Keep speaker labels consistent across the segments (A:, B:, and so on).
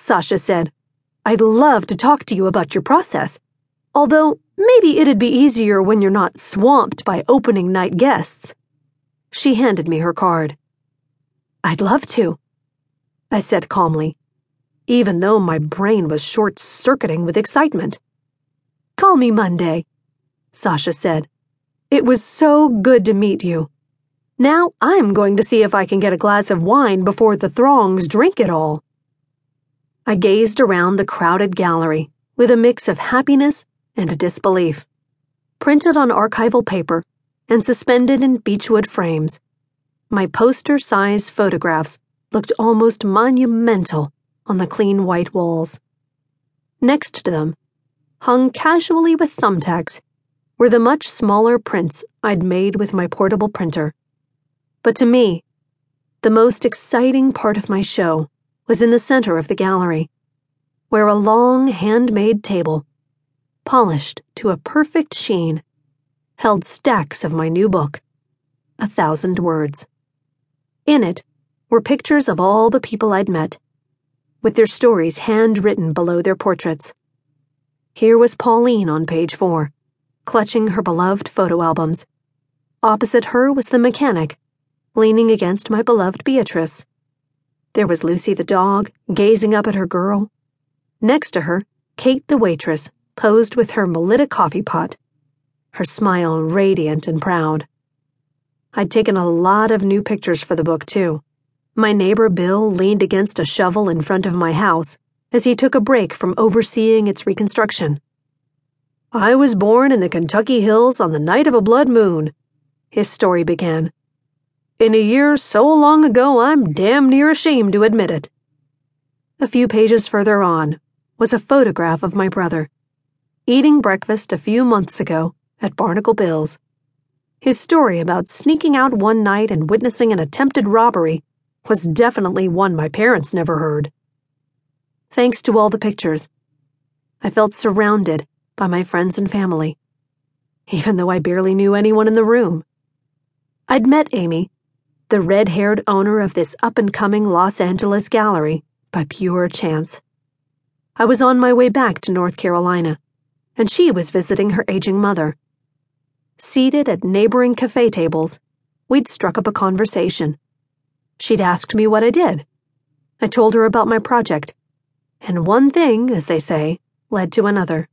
A: Sasha said. I'd love to talk to you about your process. Although, maybe it'd be easier when you're not swamped by opening night guests. She handed me her card. I'd love to, I said calmly, even though my brain was short circuiting with excitement. Call me Monday, Sasha said. It was so good to meet you. Now I'm going to see if I can get a glass of wine before the throngs drink it all. I gazed around the crowded gallery with a mix of happiness and disbelief. Printed on archival paper and suspended in beechwood frames, my poster size photographs looked almost monumental on the clean white walls. Next to them, hung casually with thumbtacks, were the much smaller prints I'd made with my portable printer. But to me, the most exciting part of my show was in the center of the gallery, where a long handmade table, polished to a perfect sheen, held stacks of my new book, A Thousand Words. In it were pictures of all the people I'd met, with their stories handwritten below their portraits. Here was Pauline on page four, clutching her beloved photo albums. Opposite her was the mechanic leaning against my beloved Beatrice. There was Lucy the dog, gazing up at her girl. Next to her, Kate the waitress, posed with her Melitta coffee pot, her smile radiant and proud. I'd taken a lot of new pictures for the book, too. My neighbor Bill leaned against a shovel in front of my house as he took a break from overseeing its reconstruction. I was born in the Kentucky hills on the night of a blood moon, his story began. In a year so long ago, I'm damn near ashamed to admit it. A few pages further on was a photograph of my brother, eating breakfast a few months ago at Barnacle Bill's. His story about sneaking out one night and witnessing an attempted robbery was definitely one my parents never heard. Thanks to all the pictures, I felt surrounded by my friends and family, even though I barely knew anyone in the room. I'd met Amy the red haired owner of this up and coming Los Angeles gallery, by pure chance. I was on my way back to North Carolina, and she was visiting her aging mother. Seated at neighboring cafe tables, we'd struck up a conversation. She'd asked me what I did. I told her about my project, and one thing, as they say, led to another.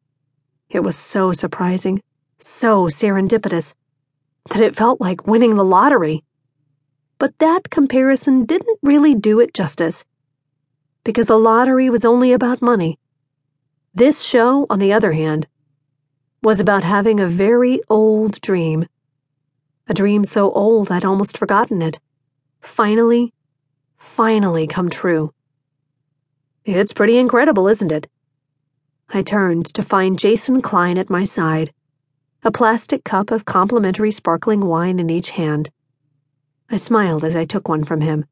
A: It was so surprising, so serendipitous, that it felt like winning the lottery. But that comparison didn't really do it justice. Because the lottery was only about money. This show, on the other hand, was about having a very old dream. A dream so old I'd almost forgotten it. Finally, finally come true. It's pretty incredible, isn't it? I turned to find Jason Klein at my side, a plastic cup of complimentary sparkling wine in each hand. I smiled as I took one from him.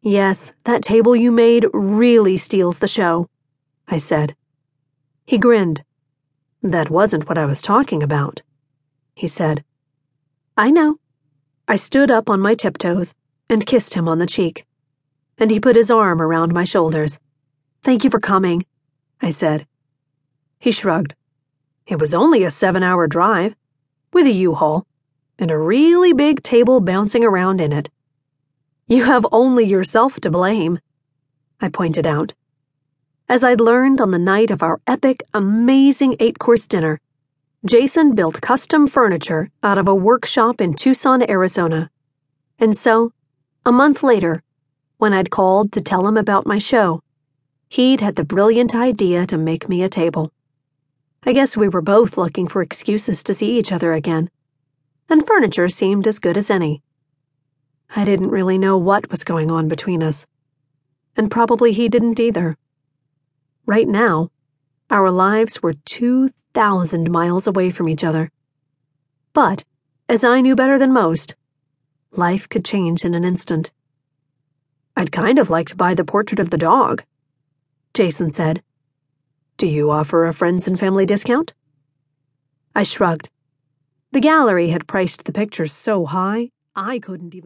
A: Yes, that table you made really steals the show, I said. He grinned. That wasn't what I was talking about, he said. I know. I stood up on my tiptoes and kissed him on the cheek, and he put his arm around my shoulders. Thank you for coming, I said. He shrugged. It was only a seven hour drive, with a U haul and a really big table bouncing around in it. You have only yourself to blame, I pointed out. As I'd learned on the night of our epic, amazing eight course dinner, Jason built custom furniture out of a workshop in Tucson, Arizona. And so, a month later, when I'd called to tell him about my show, he'd had the brilliant idea to make me a table. I guess we were both looking for excuses to see each other again and furniture seemed as good as any. I didn't really know what was going on between us, and probably he didn't either. Right now, our lives were 2,000 miles away from each other. But, as I knew better than most, life could change in an instant. I'd kind of like to buy the portrait of the dog, Jason said. Do you offer a friends and family discount? I shrugged. The gallery had priced the pictures so high, I couldn't even.